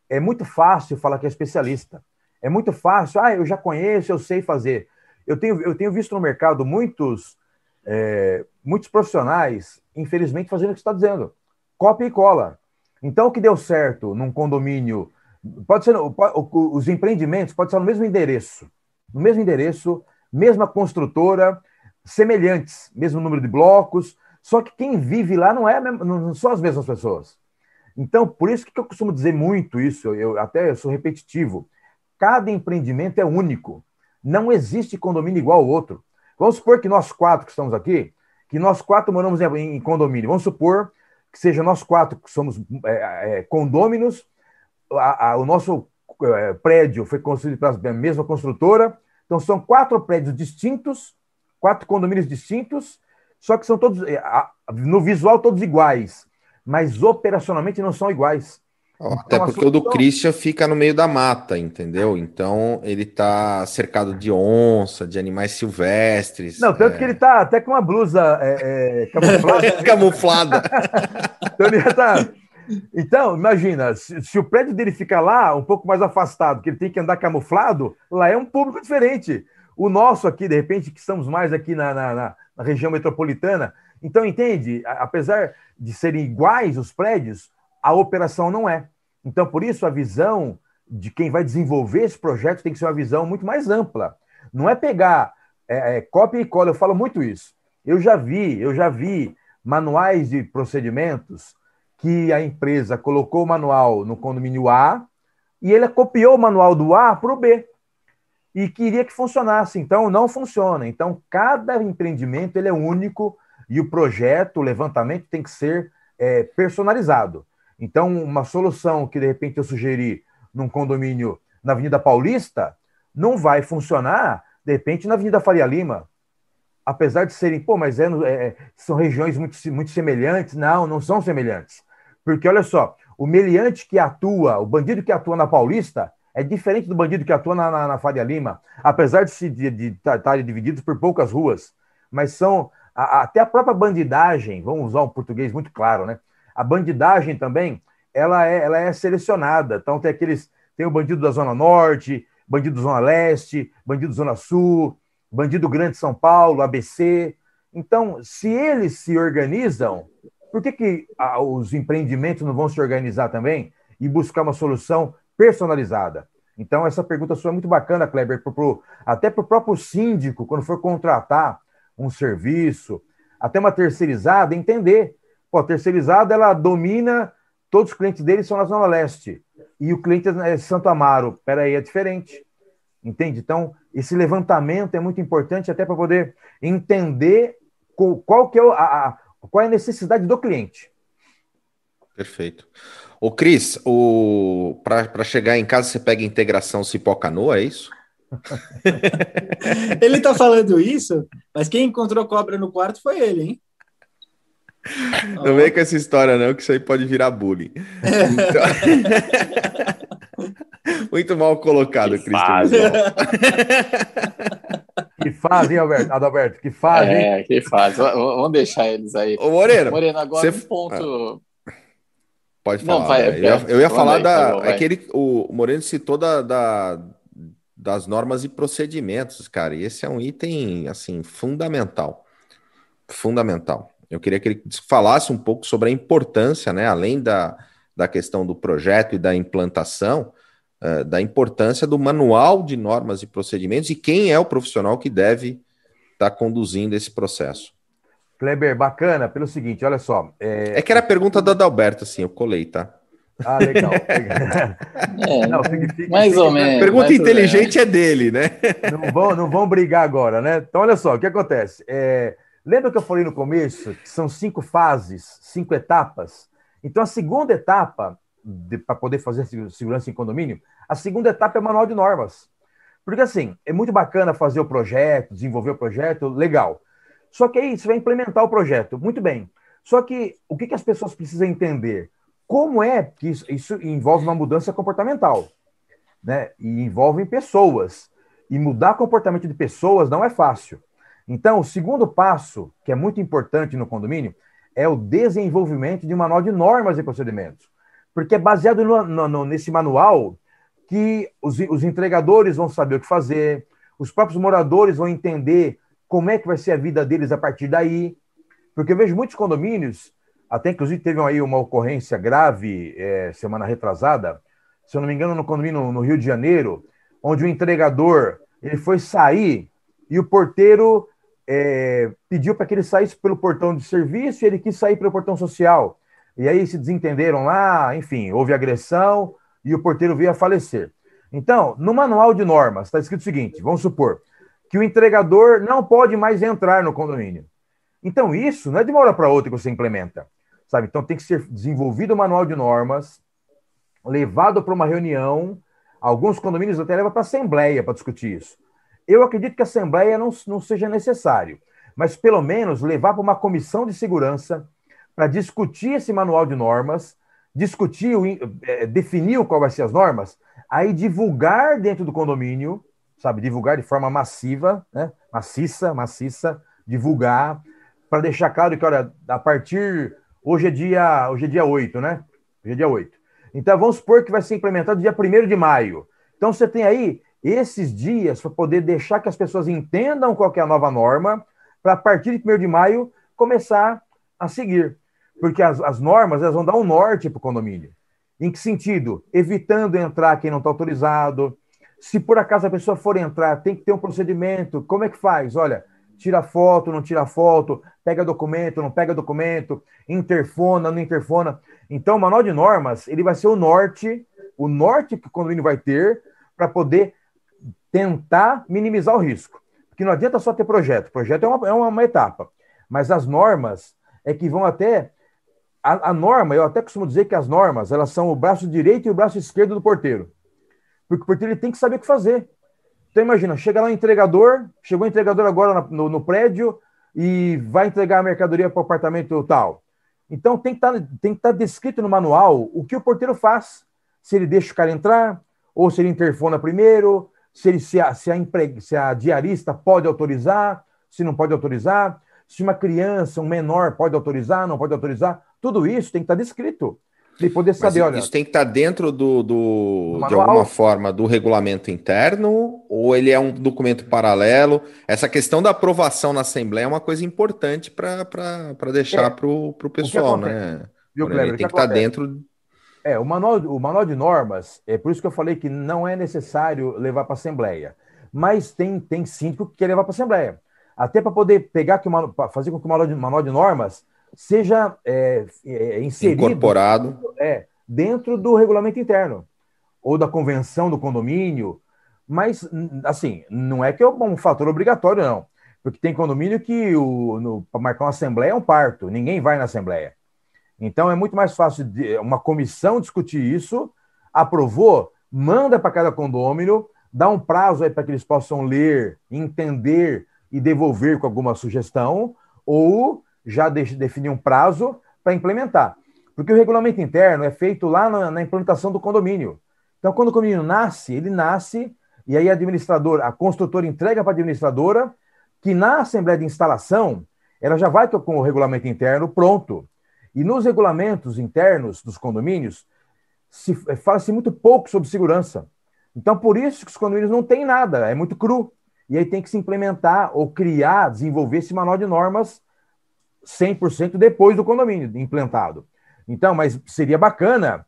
é muito fácil falar que é especialista. É muito fácil, ah, eu já conheço, eu sei fazer. Eu tenho, eu tenho visto no mercado muitos, é, muitos profissionais, infelizmente, fazendo o que você está dizendo. Cópia e cola. Então, o que deu certo num condomínio, pode ser, os empreendimentos pode ser no mesmo endereço, no mesmo endereço, mesma construtora, semelhantes, mesmo número de blocos, só que quem vive lá não é não são as mesmas pessoas. Então, por isso que eu costumo dizer muito isso, eu até eu sou repetitivo. Cada empreendimento é único. Não existe condomínio igual ao outro. Vamos supor que nós quatro que estamos aqui, que nós quatro moramos em, condomínio. Vamos supor que seja nós quatro que somos é, é, condôminos, a, a, o nosso é, prédio foi construído pela mesma construtora. Então, são quatro prédios distintos, quatro condomínios distintos, só que são todos, é, no visual, todos iguais, mas operacionalmente não são iguais. Até então, porque o do Christian fica no meio da mata, entendeu? Então ele tá cercado de onça, de animais silvestres. Não, tanto é... que ele tá até com uma blusa é, é, camuflada. camuflada. então ele já tá. Então, imagina, se, se, o prédio dele fica lá, um pouco mais afastado, que ele tem que andar camuflado, lá é um público diferente. O nosso aqui, de repente, que estamos mais aqui na, na, na, na região metropolitana. Então, entende? Apesar de serem iguais os prédios, a operação não é. Então, por isso, a visão de quem vai desenvolver esse projeto tem que ser uma visão muito mais ampla. Não é pegar é, é, cópia e cola, eu falo muito isso. Eu já vi, eu já vi manuais de procedimentos que a empresa colocou o manual no condomínio A e ele copiou o manual do A para o B e queria que funcionasse. Então, não funciona. Então, cada empreendimento ele é único e o projeto, o levantamento tem que ser é, personalizado. Então, uma solução que de repente eu sugeri num condomínio na Avenida Paulista não vai funcionar, de repente, na Avenida Faria Lima. Apesar de serem, pô, mas é, é, são regiões muito, muito semelhantes. Não, não são semelhantes. Porque, olha só, o meliante que atua, o bandido que atua na Paulista, é diferente do bandido que atua na, na, na Faria Lima, apesar de, estarem divididos por poucas ruas. Mas são. A, até a própria bandidagem, vamos usar um português muito claro, né? A bandidagem também, ela é, ela é selecionada. Então tem aqueles, tem o bandido da Zona Norte, bandido da Zona Leste, bandido da Zona Sul, bandido Grande São Paulo, ABC. Então, se eles se organizam, por que, que ah, os empreendimentos não vão se organizar também e buscar uma solução personalizada? Então, essa pergunta sua é muito bacana, Kleber, pro, pro, até para o próprio síndico, quando for contratar um serviço, até uma terceirizada, entender Pô, a terceirizada, ela domina, todos os clientes dele são na Zona Leste. E o cliente é Santo Amaro. Peraí, é diferente. Entende? Então, esse levantamento é muito importante até para poder entender qual, que é a, a, qual é a necessidade do cliente. Perfeito. O Cris, o... para chegar em casa você pega integração Cipó-Canoa, é isso? ele tá falando isso, mas quem encontrou cobra no quarto foi ele, hein? Não vem com essa história, não, que isso aí pode virar bullying. Então... Muito mal colocado, que Cristian. Que faz, hein, Alberto? Adalberto, que faz, hein? É, que faz. Vamos deixar eles aí. Ô, Moreno. Moreno, agora você... um ponto. Pode falar. Não, vai, eu, ia, eu ia falar aí, da. Tá é que ele, o Moreno citou da, da, das normas e procedimentos, cara. E esse é um item, assim, fundamental. Fundamental. Eu queria que ele falasse um pouco sobre a importância, né, além da, da questão do projeto e da implantação, uh, da importância do manual de normas e procedimentos e quem é o profissional que deve estar tá conduzindo esse processo. Kleber, bacana, pelo seguinte, olha só. É, é que era a pergunta da Adalberto, assim, eu colei, tá? Ah, legal. é, não, significa, mais ou menos. Pergunta inteligente é dele, né? Não vão, não vão brigar agora, né? Então, olha só, o que acontece? É, lembra que eu falei no começo que são cinco fases, cinco etapas? Então, a segunda etapa, para poder fazer segurança em condomínio, a segunda etapa é manual de normas. Porque, assim, é muito bacana fazer o projeto, desenvolver o projeto, legal. Só que aí você vai implementar o projeto, muito bem. Só que o que, que as pessoas precisam entender? Como é que isso, isso envolve uma mudança comportamental, né? E envolve pessoas. E mudar comportamento de pessoas não é fácil. Então, o segundo passo, que é muito importante no condomínio, é o desenvolvimento de um manual de normas e procedimentos. Porque é baseado no, no, nesse manual que os, os entregadores vão saber o que fazer, os próprios moradores vão entender como é que vai ser a vida deles a partir daí. Porque eu vejo muitos condomínios, até inclusive teve aí uma ocorrência grave é, semana retrasada, se eu não me engano, no condomínio no Rio de Janeiro, onde o entregador ele foi sair e o porteiro é, pediu para que ele saísse pelo portão de serviço e ele quis sair pelo portão social. E aí se desentenderam lá, enfim, houve agressão e o porteiro veio a falecer. Então, no manual de normas, está escrito o seguinte: vamos supor, que o entregador não pode mais entrar no condomínio. Então, isso não é de uma hora para outra que você implementa. Sabe? Então, tem que ser desenvolvido o manual de normas, levado para uma reunião. Alguns condomínios até levam para assembleia para discutir isso. Eu acredito que a assembleia não, não seja necessário, mas pelo menos levar para uma comissão de segurança para discutir esse manual de normas, discutir, é, definir qual vai ser as normas, aí divulgar dentro do condomínio sabe, divulgar de forma massiva, né? maciça, maciça, divulgar, para deixar claro que, olha, a partir. Hoje é dia, hoje é dia 8, né? Hoje é dia 8. Então, vamos supor que vai ser implementado dia 1 de maio. Então, você tem aí esses dias para poder deixar que as pessoas entendam qual é a nova norma, para a partir de 1 de maio começar a seguir. Porque as, as normas elas vão dar um norte para o condomínio. Em que sentido? Evitando entrar quem não está autorizado, se por acaso a pessoa for entrar, tem que ter um procedimento. Como é que faz? Olha, tira foto, não tira foto, pega documento, não pega documento, interfona, não interfona. Então, o manual de normas, ele vai ser o norte, o norte que o condomínio vai ter para poder tentar minimizar o risco. Porque não adianta só ter projeto. O projeto é uma, é uma etapa. Mas as normas é que vão até... A, a norma, eu até costumo dizer que as normas, elas são o braço direito e o braço esquerdo do porteiro. Porque o porteiro tem que saber o que fazer. Então imagina, chega lá o entregador, chegou o entregador agora no, no prédio e vai entregar a mercadoria para o apartamento tal. Então tem que tá, estar tá descrito no manual o que o porteiro faz. Se ele deixa o cara entrar, ou se ele interfona primeiro, se, ele, se, a, se, a, se a diarista pode autorizar, se não pode autorizar, se uma criança, um menor, pode autorizar, não pode autorizar. Tudo isso tem que estar descrito de poder saber, Mas olha. Isso tem que estar dentro do, do, do de alguma forma do regulamento interno ou ele é um documento paralelo? Essa questão da aprovação na Assembleia é uma coisa importante para deixar é. para o pessoal, né? Viu, Cleber, tem que, estar dentro. É, o manual, o manual de normas, é por isso que eu falei que não é necessário levar para a Assembleia. Mas tem, tem síndico que quer levar para a Assembleia. Até para poder pegar que fazer com que o manual de, manual de normas seja é, é, inserido incorporado é, dentro do regulamento interno ou da convenção do condomínio, mas assim não é que é um fator obrigatório não, porque tem condomínio que o para marcar uma assembleia é um parto, ninguém vai na assembleia. Então é muito mais fácil de, uma comissão discutir isso, aprovou, manda para cada condomínio, dá um prazo aí para que eles possam ler, entender e devolver com alguma sugestão, ou já definir um prazo para implementar. Porque o regulamento interno é feito lá na, na, implantação do condomínio. Então, quando o condomínio nasce, ele nasce, e aí a administradora, a construtora entrega para a administradora, que na assembleia de instalação, ela já vai com o regulamento interno pronto. E nos regulamentos internos dos condomínios, se, eh, fala-se muito pouco sobre segurança. Então, por isso que os condomínios não têm nada, é muito cru. E aí tem que se implementar ou criar, desenvolver esse manual de normas 100% depois do condomínio implantado. Então, mas seria bacana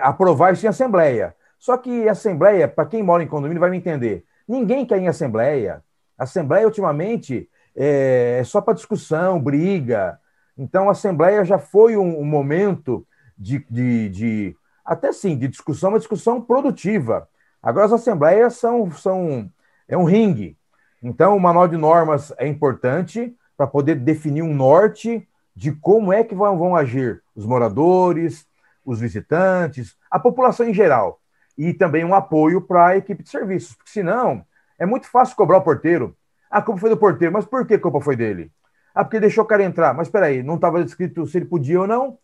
aprovar isso em assembleia. Só que assembleia, para quem mora em condomínio, vai me entender. Ninguém quer ir em assembleia. Assembleia, ultimamente, é, é só para discussão, briga. Então, a assembleia já foi um, um momento de, de, de, até sim, de discussão, uma discussão produtiva. Agora, as assembleias são, são é um ringue. Então, o manual de normas é importante para poder definir um norte de como é que vão, vão agir os moradores, os visitantes, a população em geral. E também um apoio para a equipe de serviços, porque senão é muito fácil cobrar o porteiro. A culpa foi do porteiro, mas por que a culpa foi dele? Ah, porque deixou o cara entrar. Mas espera aí, não estava escrito se ele podia ou não?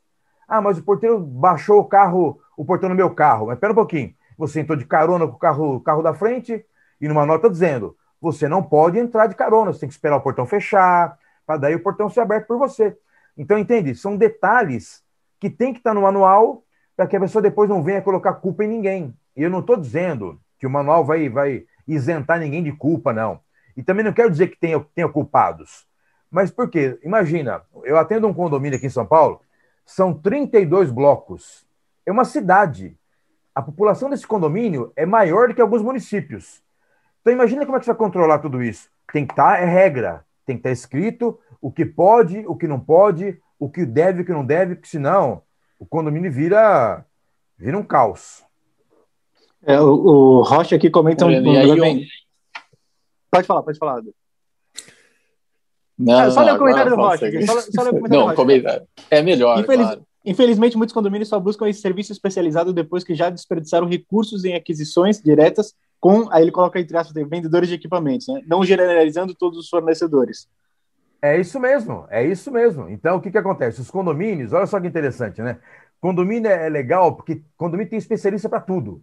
Ah, mas o porteiro baixou o carro, o portão no meu carro. Mas espera um pouquinho. Você entrou de carona com o carro, carro da frente e numa nota dizendo: você não pode entrar de carona, você tem que esperar o portão fechar, para daí o portão ser aberto por você. Então, entende? São detalhes que tem que estar no manual para que a pessoa depois não venha colocar culpa em ninguém. E eu não estou dizendo que o manual vai, vai isentar ninguém de culpa, não. E também não quero dizer que tenha, tenha culpados. Mas por quê? Imagina, eu atendo um condomínio aqui em São Paulo, são 32 blocos. É uma cidade. A população desse condomínio é maior do que alguns municípios. Então imagina como é que você vai controlar tudo isso. Tem que estar, tá, é regra, tem que estar tá escrito o que pode, o que não pode, o que deve, o que não deve, porque senão o condomínio vira, vira um caos. É, o, o Rocha aqui comenta um, um aí, Pode falar, pode falar. Não, só ler o comentário do Rocha. Só, só ler o comentário não, comentário. É melhor, Infeliz, claro. Infelizmente, muitos condomínios só buscam esse serviço especializado depois que já desperdiçaram recursos em aquisições diretas com, aí ele coloca entre aspas, vendedores de equipamentos, né? não generalizando todos os fornecedores. É isso mesmo, é isso mesmo. Então, o que, que acontece? Os condomínios, olha só que interessante, né? Condomínio é legal porque condomínio tem especialista para tudo.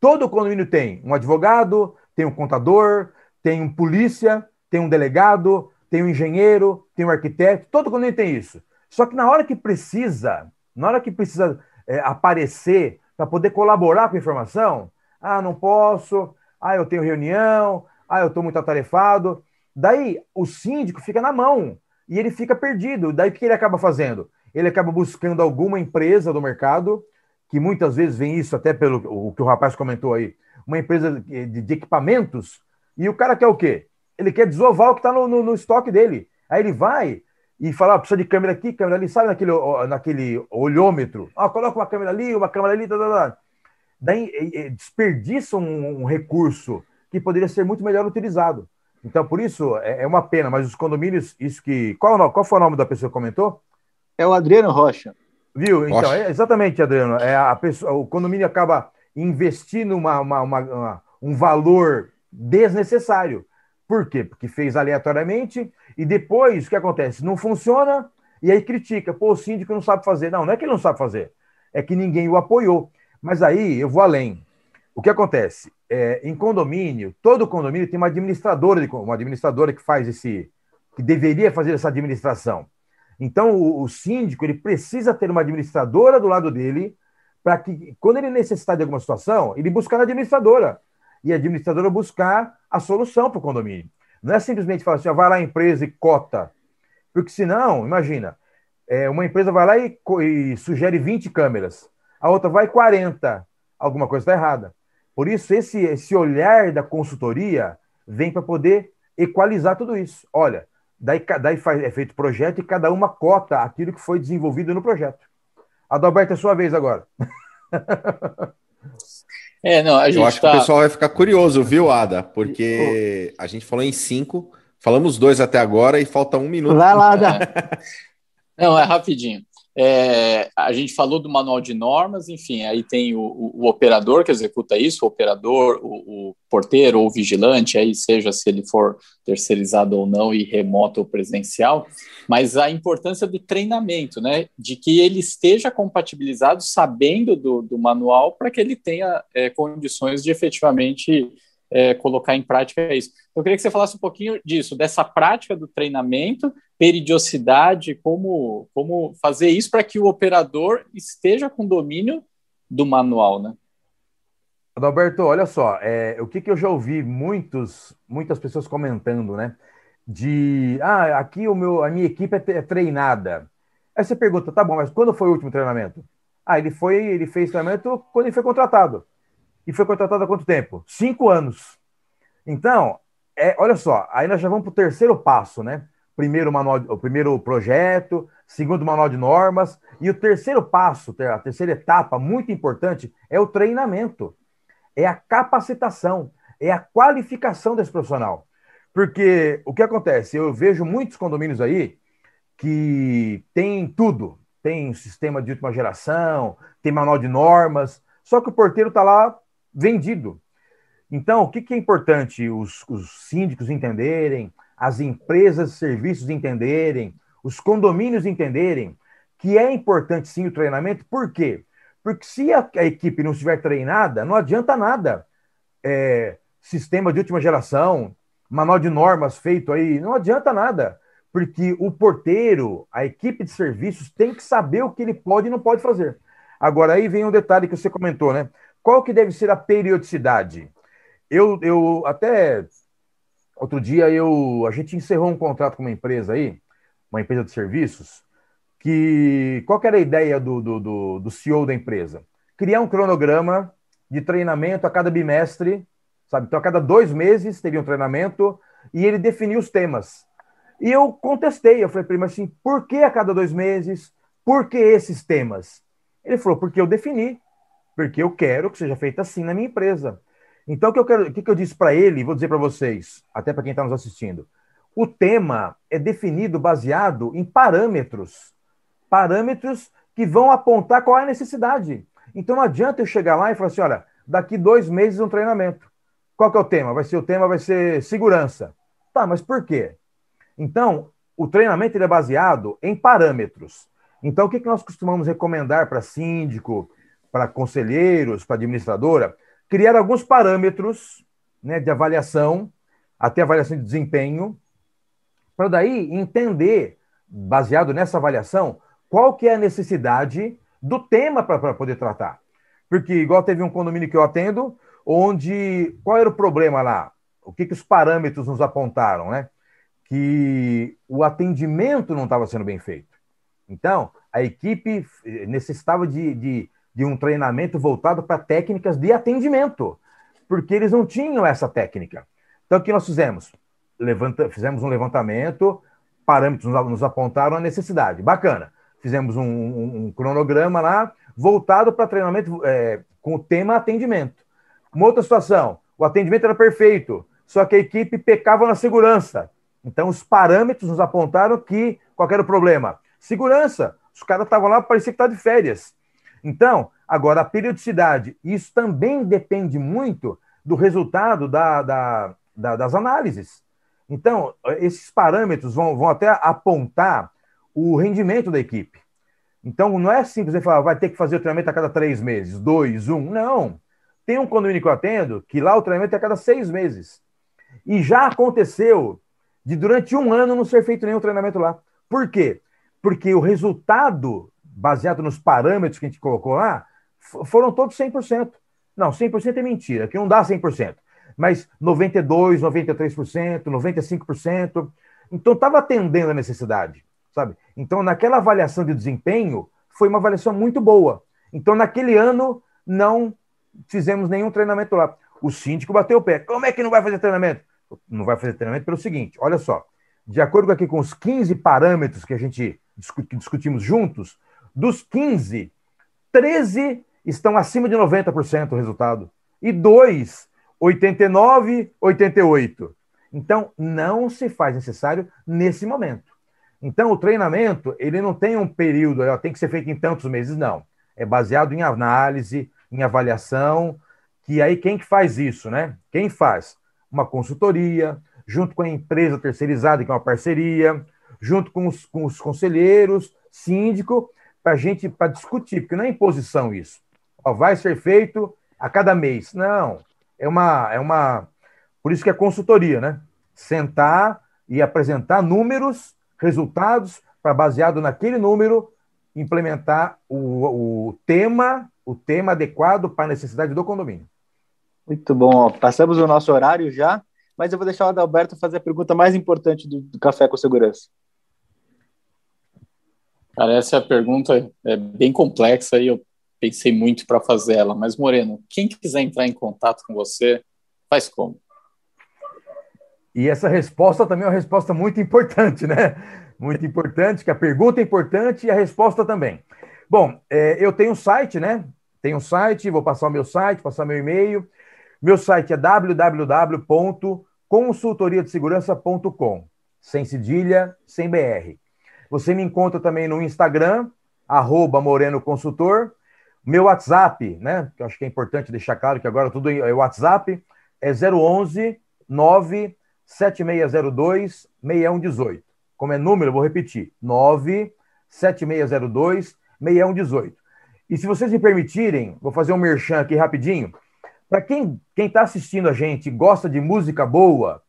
Todo condomínio tem um advogado, tem um contador, tem um polícia, tem um delegado, tem um engenheiro, tem um arquiteto, todo condomínio tem isso. Só que na hora que precisa, na hora que precisa é, aparecer para poder colaborar com a informação, ah, não posso, ah, eu tenho reunião, ah, eu estou muito atarefado. Daí o síndico fica na mão e ele fica perdido. Daí o que ele acaba fazendo? Ele acaba buscando alguma empresa do mercado, que muitas vezes vem isso até pelo o que o rapaz comentou aí, uma empresa de, de equipamentos, e o cara quer o quê? Ele quer desovar o que está no, no, no, estoque dele. Aí ele vai e fala, ah, precisa de câmera aqui, câmera ali, sabe naquele, naquele olhômetro? Ah, coloca uma câmera ali, uma câmera ali, tá, tá, tá daí desperdiça um, um, recurso que poderia ser muito melhor utilizado. Então, por isso, é, é uma pena, mas os condomínios, isso que. Qual, qual foi o nome da pessoa que comentou? É o Adriano Rocha. Viu? Então, é, exatamente, Adriano. É a pessoa, o condomínio acaba investindo uma, uma, uma, uma, um valor desnecessário. Por quê? Porque fez aleatoriamente e depois o que acontece? Não funciona e aí critica. Pô, o síndico não sabe fazer. Não, não é que ele não sabe fazer, é que ninguém o apoiou. Mas aí eu vou além. O que acontece? É, em condomínio, todo condomínio tem uma administradora, uma administradora que faz esse, que deveria fazer essa administração. Então, o, o síndico ele precisa ter uma administradora do lado dele para que, quando ele necessitar de alguma situação, ele buscar a administradora e a administradora buscar a solução para o condomínio. Não é simplesmente falar assim, ó, vai lá a empresa e cota. Porque senão, imagina, é, uma empresa vai lá e, e sugere 20 câmeras a outra vai 40. Alguma coisa está errada. Por isso, esse, esse olhar da consultoria vem para poder equalizar tudo isso. Olha, daí, daí faz, é feito projeto e cada uma cota aquilo que foi desenvolvido no projeto. Adalberto, é sua vez agora. É, não, a gente Eu acho tá... que o pessoal vai ficar curioso, viu, Ada? Porque a gente falou em cinco, falamos dois até agora e falta um minuto. Vai lá, Ada. Não, é rapidinho. É, a gente falou do manual de normas, enfim, aí tem o, o, o operador que executa isso, o operador, o, o, porteiro ou vigilante, aí seja se ele for terceirizado ou não, e remoto ou presencial, mas a importância do treinamento, né, de que ele esteja compatibilizado, sabendo do, do manual, para que ele tenha é, condições de efetivamente é, colocar em prática isso. Eu queria que você falasse um pouquinho disso, dessa prática do treinamento peridiosidade, como, como fazer isso para que o operador esteja com domínio do manual, né? Adalberto, olha só, é, o que, que eu já ouvi muitos, muitas pessoas comentando, né? De, ah, aqui o meu, a minha equipe é, é treinada. Aí você pergunta, tá bom, mas quando foi o último treinamento? Ah, ele foi, ele fez treinamento quando ele foi contratado. E foi contratado há quanto tempo? Cinco anos. Então, é, olha só, aí nós já vamos para o terceiro passo, né? Primeiro, manual, o primeiro projeto, segundo manual de normas, e o terceiro passo, a terceira etapa, muito importante, é o treinamento, é a capacitação, é a qualificação desse profissional. Porque o que acontece? Eu vejo muitos condomínios aí que tem tudo, tem sistema de última geração, tem manual de normas, só que o porteiro está lá vendido. Então, o que, que é importante os, os síndicos entenderem, as empresas de serviços entenderem, os condomínios entenderem que é importante sim o treinamento, por quê? Porque se a, a equipe não estiver treinada, não adianta nada. É, sistema de última geração, manual de normas feito aí, não adianta nada. Porque o porteiro, a equipe de serviços, tem que saber o que ele pode e não pode fazer. Agora, aí vem um detalhe que você comentou, né? Qual que deve ser a periodicidade? Eu, eu até outro dia eu a gente encerrou um contrato com uma empresa aí, uma empresa de serviços, que qual que era a ideia do, do, do, do CEO da empresa? Criar um cronograma de treinamento a cada bimestre, sabe? Então, a cada dois meses teria um treinamento e ele definia os temas. E eu contestei, eu falei para ele, assim, por que a cada dois meses? Por que esses temas? Ele falou, porque eu defini porque eu quero que seja feito assim na minha empresa. Então, o que eu, quero, o que eu disse para ele, vou dizer para vocês, até para quem está nos assistindo, o tema é definido baseado em parâmetros, parâmetros que vão apontar qual é a necessidade. Então, não adianta eu chegar lá e falar assim, olha, daqui dois meses um treinamento. Qual que é o tema? Vai ser o tema vai ser segurança. Tá, mas por quê? Então, o treinamento ele é baseado em parâmetros. Então, o que, que nós costumamos recomendar para síndico, para conselheiros, para administradora, criar alguns parâmetros né, de avaliação, até avaliação de desempenho, para daí entender, baseado nessa avaliação, qual que é a necessidade do tema para poder tratar. Porque, igual teve um condomínio que eu atendo, onde qual era o problema lá? O que, que os parâmetros nos apontaram, né? Que o atendimento não estava sendo bem feito. Então, a equipe necessitava de, de de um treinamento voltado para técnicas de atendimento, porque eles não tinham essa técnica. Então, o que nós fizemos? Levanta, fizemos um levantamento, parâmetros nos apontaram a necessidade. Bacana. Fizemos um, um, um cronograma lá, voltado para treinamento é, com o tema atendimento. Uma outra situação, o atendimento era perfeito, só que a equipe pecava na segurança. Então, os parâmetros nos apontaram que qual era o problema? Segurança. Os caras estavam lá, parecia que estavam de férias. Então, agora, a periodicidade, isso também depende muito do resultado da, da, da, das análises. Então, esses parâmetros vão, vão até apontar o rendimento da equipe. Então, não é simples falar, vai ter que fazer o treinamento a cada três meses, dois, um. Não. Tem um condomínio que eu atendo que lá o treinamento é a cada seis meses. E já aconteceu de durante um ano não ser feito nenhum treinamento lá. Por quê? Porque o resultado baseado nos parâmetros que a gente colocou lá, foram todos 100%. Não, 100% é mentira, que não dá 100%. Mas 92%, 93%, 95%. Então, estava atendendo a necessidade, sabe? Então, naquela avaliação de desempenho, foi uma avaliação muito boa. Então, naquele ano, não fizemos nenhum treinamento lá. O síndico bateu o pé. Como é que não vai fazer treinamento? Não vai fazer treinamento pelo seguinte: olha só, de acordo aqui com os 15 parâmetros que a gente discutimos juntos, dos 15, 13 estão acima de 90% o resultado. E dois, 89, 88. Então, não se faz necessário nesse momento. Então, o treinamento, ele não tem um período, tem que ser feito em tantos meses, não. É baseado em análise, em avaliação, que aí quem que faz isso, né? Quem faz? Uma consultoria, junto com a empresa terceirizada, que é uma parceria, junto com os, com os conselheiros, síndico, para gente para discutir, porque não é imposição isso. Ó, vai ser feito a cada mês. Não, é uma, é uma. Por isso que é consultoria, né? Sentar e apresentar números, resultados, para baseado naquele número, implementar o, o tema, o tema adequado para a necessidade do condomínio. Muito bom. Passamos o nosso horário já, mas eu vou deixar o Adalberto fazer a pergunta mais importante do, do Café com Segurança. Cara, essa pergunta é bem complexa e eu pensei muito para fazer ela. Mas, Moreno, quem quiser entrar em contato com você, faz como? E essa resposta também é uma resposta muito importante, né? Muito importante, que a pergunta é importante e a resposta também. Bom, é, eu tenho um site, né? Tenho um site, vou passar o meu site, passar meu e-mail. Meu site é www.consultoriadesegurança.com, sem cedilha, sem BR. Você me encontra também no Instagram, arroba Moreno Consultor. Meu WhatsApp, né? Que eu acho que é importante deixar claro que agora tudo é WhatsApp, é 011 9 7602 6118. Como é número, eu vou repetir: 97602 6118. E se vocês me permitirem, vou fazer um merchan aqui rapidinho. Para quem está assistindo a gente gosta de música boa,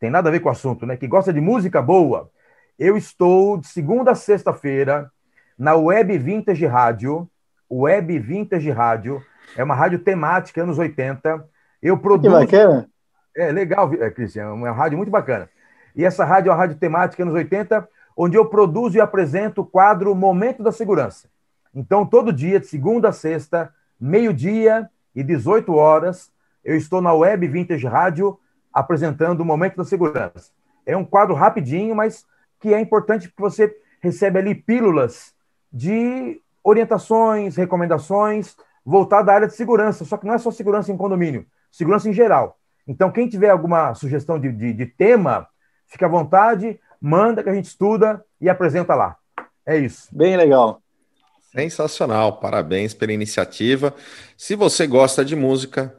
tem nada a ver com o assunto, né? Que gosta de música boa, eu estou de segunda a sexta-feira na Web Vintage Rádio. Web Vintage Rádio é uma rádio temática anos 80. Eu produzo. Que bacana. É legal, é, Cristian, é uma rádio muito bacana. E essa rádio é uma rádio temática anos 80, onde eu produzo e apresento o quadro Momento da Segurança. Então, todo dia, de segunda a sexta, meio-dia e 18 horas, eu estou na Web Vintage Rádio apresentando o Momento da Segurança. É um quadro rapidinho, mas que é importante porque você recebe ali pílulas de orientações, recomendações voltadas à área de segurança. Só que não é só segurança em condomínio, segurança em geral. Então, quem tiver alguma sugestão de, de, de tema, fique à vontade, manda que a gente estuda e apresenta lá. É isso. Bem legal. Sensacional, parabéns pela iniciativa. Se você gosta de música,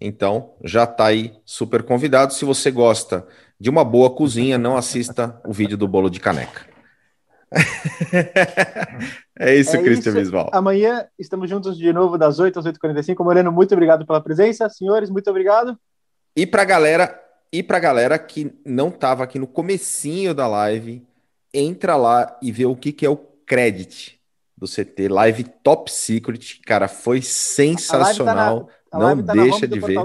então já está aí super convidado. Se você gosta de uma boa cozinha, não assista o vídeo do bolo de caneca. é isso, é Cristian Bisbal. Amanhã estamos juntos de novo, das 8 às 8h45. Moreno, muito obrigado pela presença. Senhores, muito obrigado. E para galera, e para galera que não estava aqui no comecinho da live, entra lá e vê o que, que é o credit do CT Live Top Secret, cara, foi sensacional. Tá na, não tá deixa de ver.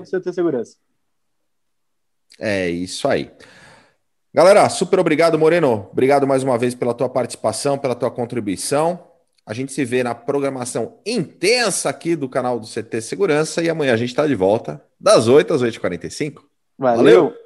É isso aí. Galera, super obrigado, Moreno. Obrigado mais uma vez pela tua participação, pela tua contribuição. A gente se vê na programação intensa aqui do canal do CT Segurança e amanhã a gente está de volta das 8 às 8h45. Valeu. Valeu.